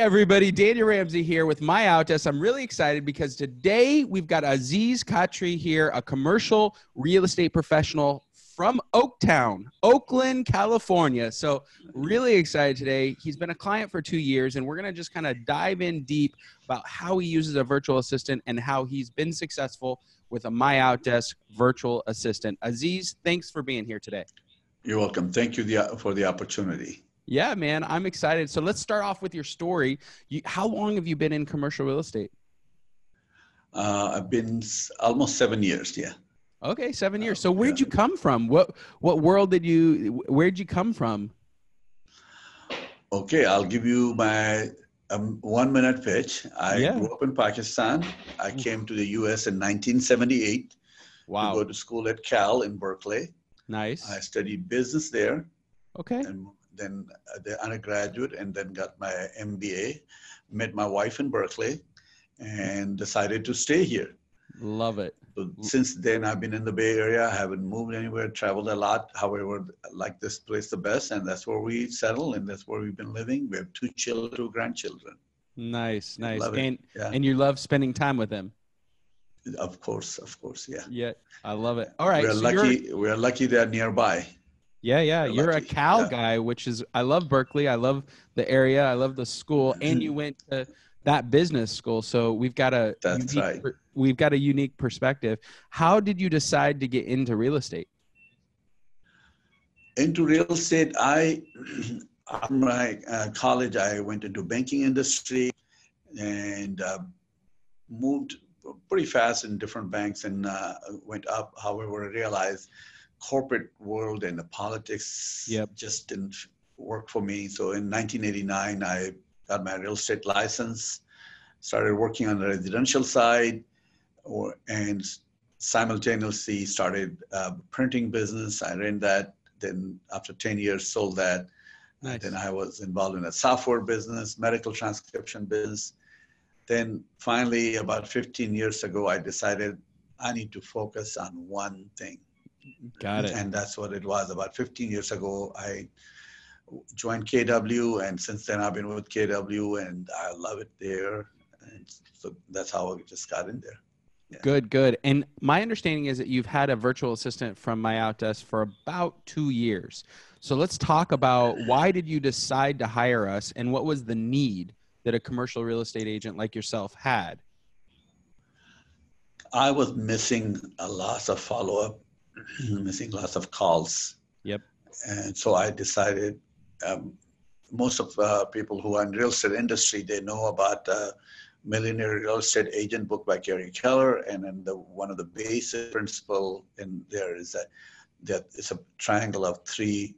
Everybody, Daniel Ramsey here with My Outdesk. I'm really excited because today we've got Aziz Khatri here, a commercial real estate professional from Oaktown, Oakland, California. So, really excited today. He's been a client for two years, and we're going to just kind of dive in deep about how he uses a virtual assistant and how he's been successful with a My Outdesk virtual assistant. Aziz, thanks for being here today. You're welcome. Thank you for the opportunity. Yeah, man, I'm excited. So let's start off with your story. You, how long have you been in commercial real estate? Uh, I've been almost seven years. Yeah. Okay, seven years. So where'd you come from? What what world did you? Where'd you come from? Okay, I'll give you my um, one minute pitch. I yeah. grew up in Pakistan. I mm. came to the U.S. in 1978. Wow. To go to school at Cal in Berkeley. Nice. I studied business there. Okay. And then uh, the undergraduate, and then got my MBA. Met my wife in Berkeley, and decided to stay here. Love it. So since then, I've been in the Bay Area. I haven't moved anywhere, traveled a lot. However, like this place the best, and that's where we settle, and that's where we've been living. We have two children, two grandchildren. Nice, nice. And yeah. and you love spending time with them. Of course, of course, yeah. Yeah, I love it. All right, we're so lucky. We're lucky they're nearby. Yeah, yeah. We're you're a Cal yeah. guy, which is I love Berkeley. I love the area. I love the school, and you went to that business school. So we've got a that's unique, right. We've got a unique perspective. How did you decide to get into real estate? Into real estate, I after my uh, college, I went into banking industry and uh, moved pretty fast in different banks and uh, went up. However, I realized corporate world and the politics yep. just didn't work for me. So in 1989, I got my real estate license, started working on the residential side, or and simultaneously started a printing business. I ran that. Then after 10 years, sold that. Nice. Then I was involved in a software business, medical transcription business. Then finally, about 15 years ago, I decided I need to focus on one thing. Got it. And that's what it was. About 15 years ago, I joined KW, and since then I've been with KW, and I love it there. And so that's how I just got in there. Yeah. Good, good. And my understanding is that you've had a virtual assistant from My Outdesk for about two years. So let's talk about why did you decide to hire us, and what was the need that a commercial real estate agent like yourself had? I was missing a lot of follow up, missing lots of calls. Yep. And so I decided um, most of uh, people who are in real estate industry, they know about uh, Millionaire Real Estate Agent book by Gary Keller. And then the, one of the basic principle in there is that, that it's a triangle of three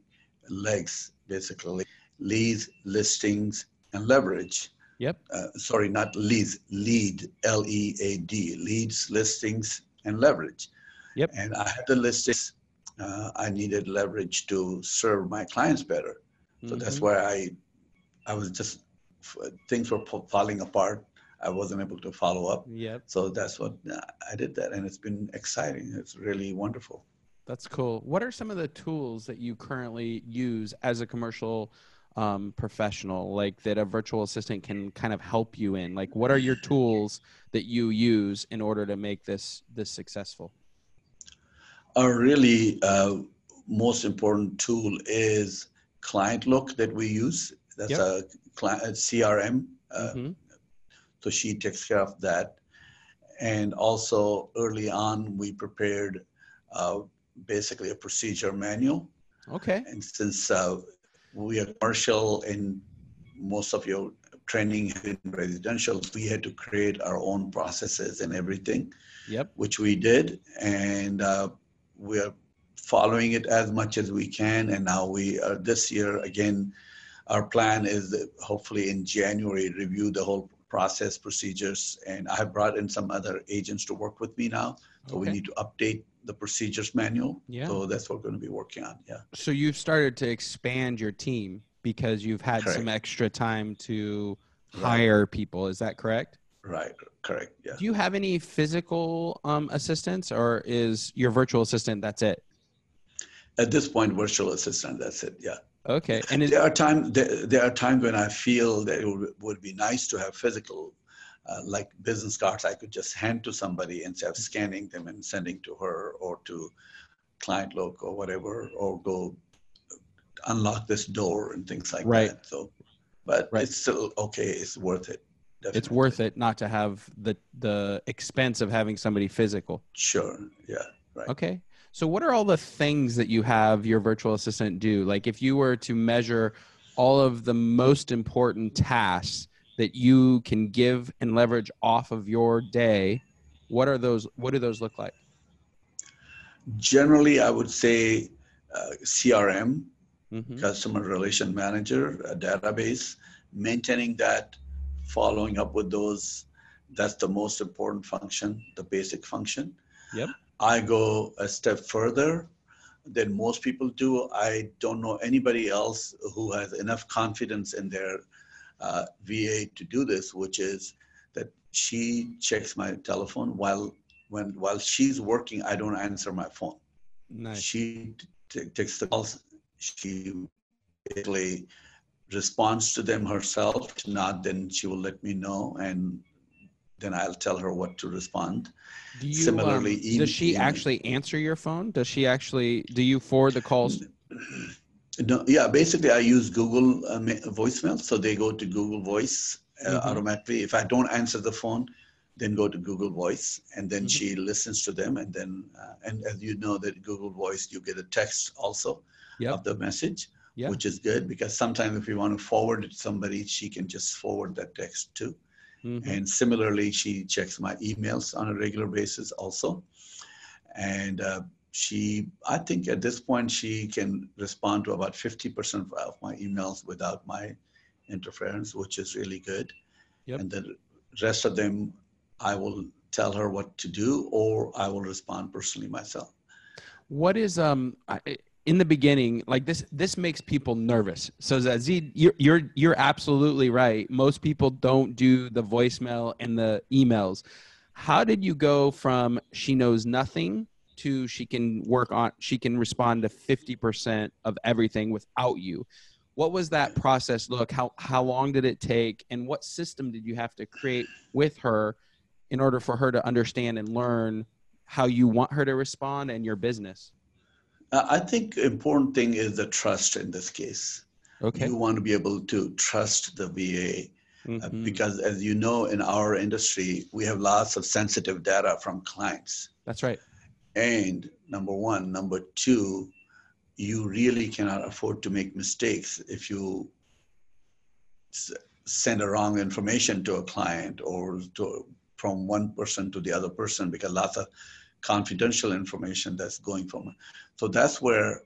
legs, basically, leads, listings, and leverage. Yep. Uh, sorry, not leads, lead, L-E-A-D, leads, listings, and leverage. Yep. And I had the listings. Uh, I needed leverage to serve my clients better. So mm-hmm. that's why I, I was just things were falling apart. I wasn't able to follow up. Yeah. So that's what I did that, and it's been exciting. It's really wonderful. That's cool. What are some of the tools that you currently use as a commercial um, professional, like that a virtual assistant can kind of help you in? Like, what are your tools that you use in order to make this this successful? A really uh, most important tool is ClientLook that we use. That's yep. a, client, CRM. Uh, mm-hmm. So she takes care of that. And also early on, we prepared uh, basically a procedure manual. Okay. And since uh, we are commercial and most of your training in residential, we had to create our own processes and everything. Yep. Which we did, and uh, we are following it as much as we can. And now we are this year again. our plan is hopefully in January review the whole process procedures, and I have brought in some other agents to work with me now. So we need to update the procedures manual. Yeah. So that's what we're going to be working on. Yeah. So you've started to expand your team because you've had some extra time to Right. hire people. Is that correct? Right. Correct. Yeah. Do you have any physical um, assistants, or is your virtual assistant that's it? At this point, virtual assistant. That's it. Yeah. Okay, and There are times there, there are times when I feel that it would, would be nice to have physical, uh, like business cards. I could just hand to somebody instead of scanning them and sending to her or to ClientLook or whatever, or go unlock this door and things like Right. that. So, but Right. it's still okay. It's worth it. It's worth it not to have the the expense of having somebody physical. Sure. Yeah. Right. Okay. So what are all the things that you have your virtual assistant do? Like if you were to measure all of the most important tasks that you can give and leverage off of your day, what are those what do those look like? Generally, I would say uh, CRM, Mhm. customer relation manager, a database, maintaining that, following up with those. That's the most important function, the basic function. Yep. I go a step further than most people do. I don't know anybody else who has enough confidence in their uh, VA to do this, which is that she checks my telephone while when while she's working. I don't answer my phone Nice. she t- takes the calls. She basically responds to them herself. If Not then she will let me know, and then I'll tell her what to respond. You, Similarly, um, does she actually answer your phone? Does she actually do you forward the calls? No, yeah, basically I use Google uh, voicemail, so they go to Google Voice uh, Mhm. automatically. If I don't answer the phone, then go to Google Voice, and then Mhm. she listens to them, and then uh, and as you know that Google Voice, you get a text also Yep. of the message, Yeah. which is good because sometimes if you want to forward it to somebody, she can just forward that text too. Mhm. And similarly, she checks my emails on a regular basis also. And uh, she, I think at this point, she can respond to about 50% of my emails without my interference, which is really good. Yep. And the rest of them, I will tell her what to do or I will respond personally myself. What is um I- in the beginning like this this makes people nervous. So Aziz, you're you're you're absolutely right. Most people don't do the voicemail and the emails. How did you go from she knows nothing to she can work on she can respond to 50% of everything without you? What was that process look? How how long did it take and what system did you have to create with her in order for her to understand and learn how you want her to respond and your business? Uh, I think important thing is the trust in this case. Okay. You want to be able to trust the VA Uh, Mhm. because as you know in our industry we have lots of sensitive data from clients That's right. and number one number two you really cannot afford to make mistakes if you s- send a wrong information to a client or to from one person to the other person because lots of confidential information that's going from so that's where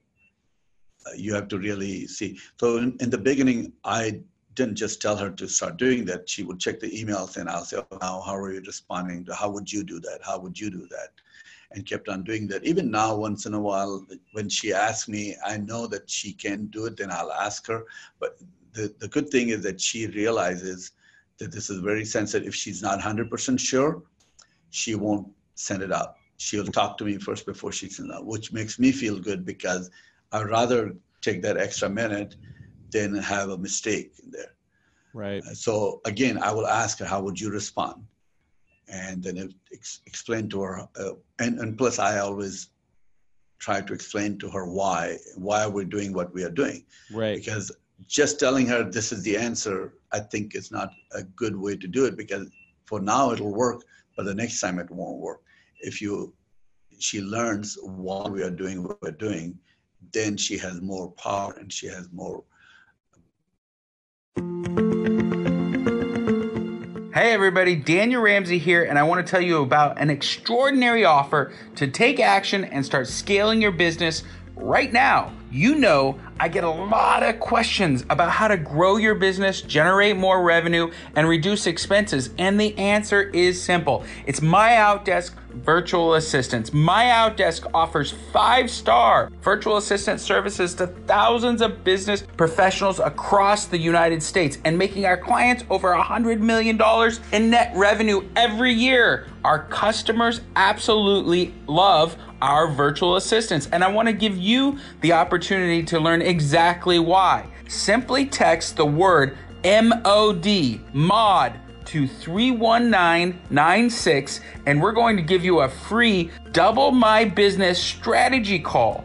uh, you have to really see so in, in the beginning i didn't just tell her to start doing that. She would check the emails and I'll say, oh, now, how are you responding? How would you do that? How would you do that? And kept on doing that. Even now, once in a while, when she asks me, I know that she can do it, then I'll ask her. But the, the good thing is that she realizes that this is very sensitive. If she's not 100% sure, she won't send it out. She'll talk to me first before she sends it out, which makes me feel good because I'd rather take that extra minute than have a mistake in there. Right. So again, I will ask her, how would you respond? And then ex- explain to her, uh, and, and plus I always try to explain to her why, why we're doing what we are doing. Right. Because just telling her this is the answer, I think is not a good way to do it because for now it'll work, but the next time it won't work. If you, she learns why we are doing what we're doing, then she has more power and she has more. Hey everybody, Daniel Ramsey here, and I want to tell you about an extraordinary offer to take action and start scaling your business right now. You know, I get a lot of questions about how to grow your business, generate more revenue, and reduce expenses. And the answer is simple it's My Outdesk virtual assistants. My Outdesk offers five star virtual assistant services to thousands of business professionals across the United States and making our clients over $100 million in net revenue every year. Our customers absolutely love our virtual assistants, and I want to give you the opportunity to learn exactly why. Simply text the word MOD, MOD to 31996 and we're going to give you a free double my business strategy call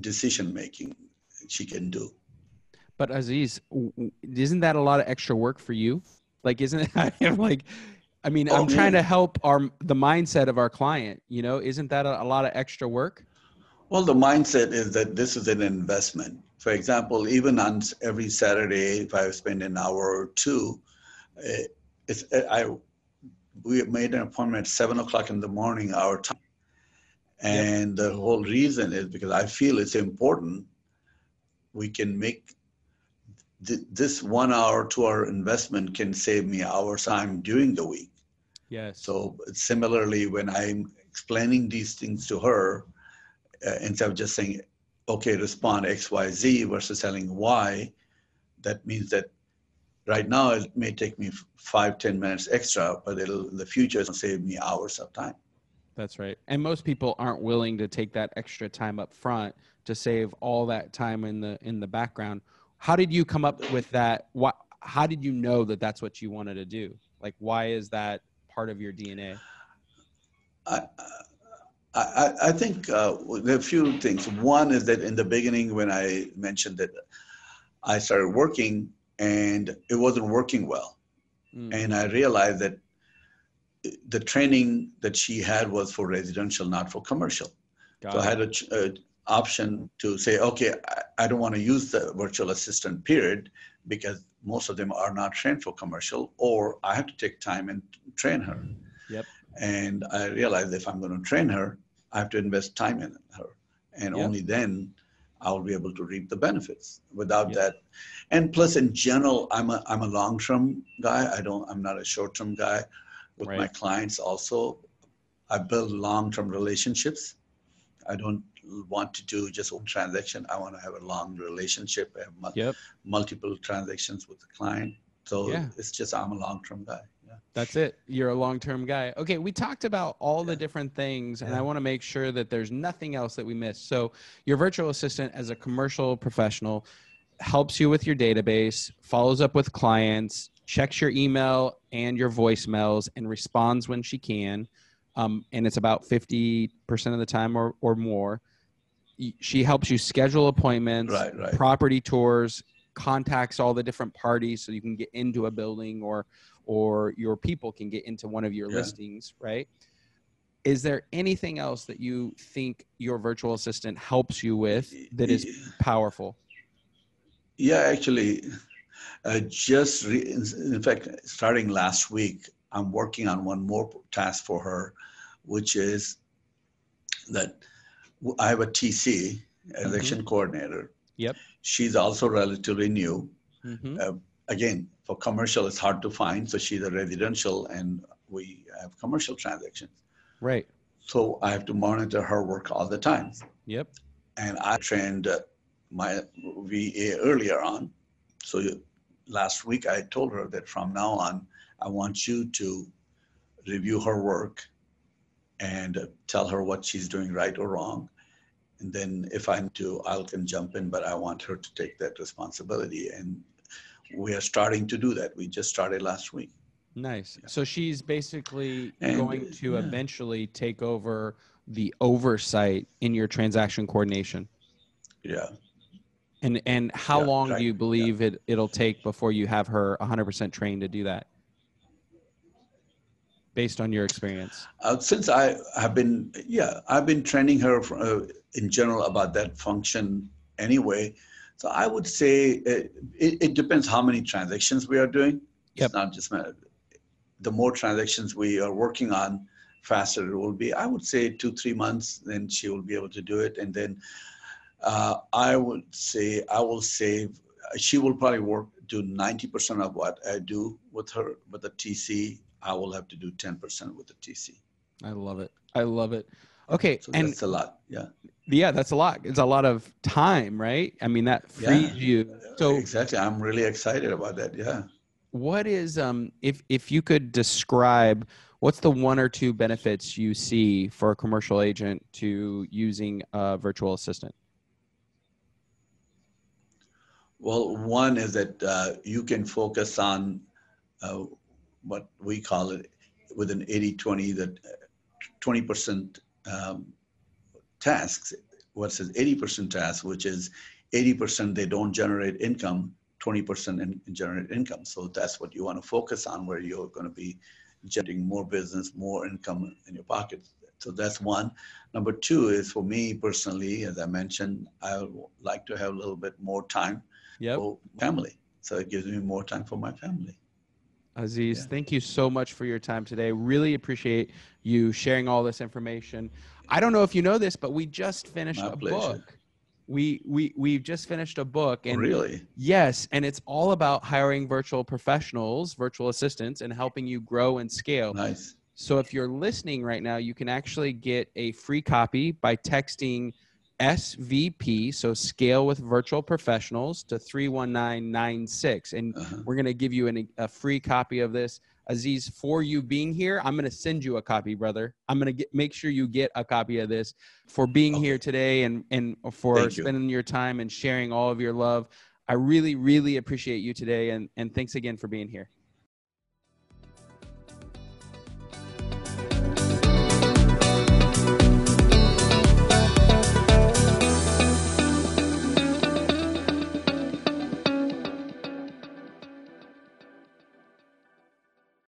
Decision making she can do. But Aziz, isn't that a lot of extra work for you? Like, isn't it like? I mean, oh, I'm trying to help our the mindset of our client. You know, isn't that a, a lot of extra work? Well, the mindset is that this is an investment. For example, even on every Saturday, if I spend an hour or two, eh, it's eh, I we made an appointment at seven o'clock in the morning our time and the whole reason is because I feel it's important. We can make th- this one hour, two hour investment can save me hours time during the week. Yes. So similarly, when I'm explaining these things to her, uh, instead of just saying, okay, respond X, Y, Z versus telling Y, that means that right now it may take me five, ten minutes extra, but it'll in the future it'll save me hours of time. That's right. And most people aren't willing to take that extra time up front to save all that time in the in the background. How did you come up with that? What how did you know that that's what you wanted to do? Like why is that part of your DNA? I I, I think uh, there are a few things. One is that in the beginning, when I mentioned that I started working and it wasn't working well, mm. and I realized that the training that she had was for residential, not for commercial. Got so it. I had an uh, option to say, okay, I, I don't want to use the virtual assistant period because most of them are not trained for commercial, or I have to take time and train her. Yep. And I realized if I'm going to train her, I have to invest time in her, and yep. only then I'll be able to reap the benefits. Without yep. that, and plus, in general, I'm a I'm a long term guy. I don't. I'm not a short term guy with right. my clients also. I build long-term relationships. I don't want to do just one transaction. I want to have a long relationship. I have yep. multiple transactions with the client. So yeah. it's just I'm a long-term guy. Yeah. That's it. You're a long-term guy. Okay, we talked about all the different things, and I want to make sure that there's nothing else that we missed. So your virtual assistant, as a commercial professional, helps you with your database, follows up with clients, checks your email and your voicemails and responds when she can. Um, and it's about 50% of the time or, or more. She helps you schedule appointments, right, right. property tours, contacts all the different parties so you can get into a building or or your people can get into one of your yeah. listings, right? Is there anything else that you think your virtual assistant helps you with that is powerful? Yeah, actually, uh, just re- in fact, starting last week, I'm working on one more task for her, which is that I have a TC, transaction mm-hmm. coordinator. Yep. She's also relatively new. Mm-hmm. Uh, again, for commercial, it's hard to find. So she's a residential, and we have commercial transactions. Right. So I have to monitor her work all the time. Yep. And I trained uh, my VA earlier on. So last week I told her that from now on, I want you to review her work and tell her what she's doing right or wrong. And then if I'm to, I can jump in, but I want her to take that responsibility. And we are starting to do that. We just started last week. Nice. So she's basically And, going to yeah. eventually take over the oversight in your transaction coordination. Yeah. And and how Yeah, long do you yeah. believe it it'll take before you have her 100% trained to do that? Based on your experience. Uh, since I have been, yeah, I've been training her for, uh, in general about that function anyway. So I would say it, it, depends how many transactions we are doing. Yep. It's not just the more transactions we are working on, faster it will be. I would say two, three months, then she will be able to do it. And then uh, I would say I will save. She will probably work do ninety percent of what I do with her with the TC. I will have to do ten percent with the TC. I love it. I love it. Okay, So and that's a lot. Yeah. yeah, that's a lot. It's a lot of time, right? I mean, that frees you. So exactly. I'm really excited about that. Yeah. what is um if if you could describe what's the one or two benefits you see for a commercial agent to using a virtual assistant? Well, one is that uh, you can focus on uh, what we call it with an 80 20, that uh, 20% um, tasks versus 80% tasks, which is 80% they don't generate income, 20% in, generate income. So that's what you want to focus on, where you're going to be generating more business, more income in your pocket. So that's one. Number two is for me personally, as I mentioned, I like to have a little bit more time Yep. for family. So it gives me more time for my family. Aziz, Yeah. thank you so much for your time today. Really appreciate you sharing all this information. I don't know if you know this, but we just finished a book. We we we've just finished a book and really? yes, and it's all about hiring virtual professionals, virtual assistants and helping you grow and scale. Nice. So if you're listening right now, you can actually get a free copy by texting SVP, so scale with virtual professionals to 31996 and Uh-huh. we're going to give you an, a free copy of this. Aziz, for you being here, I'm going to send you a copy, brother. I'm going to get, make sure you get a copy of this for being Okay. here today and, and for Thank you. spending your time and sharing all of your love. I really, really appreciate you today. And, and thanks again for being here.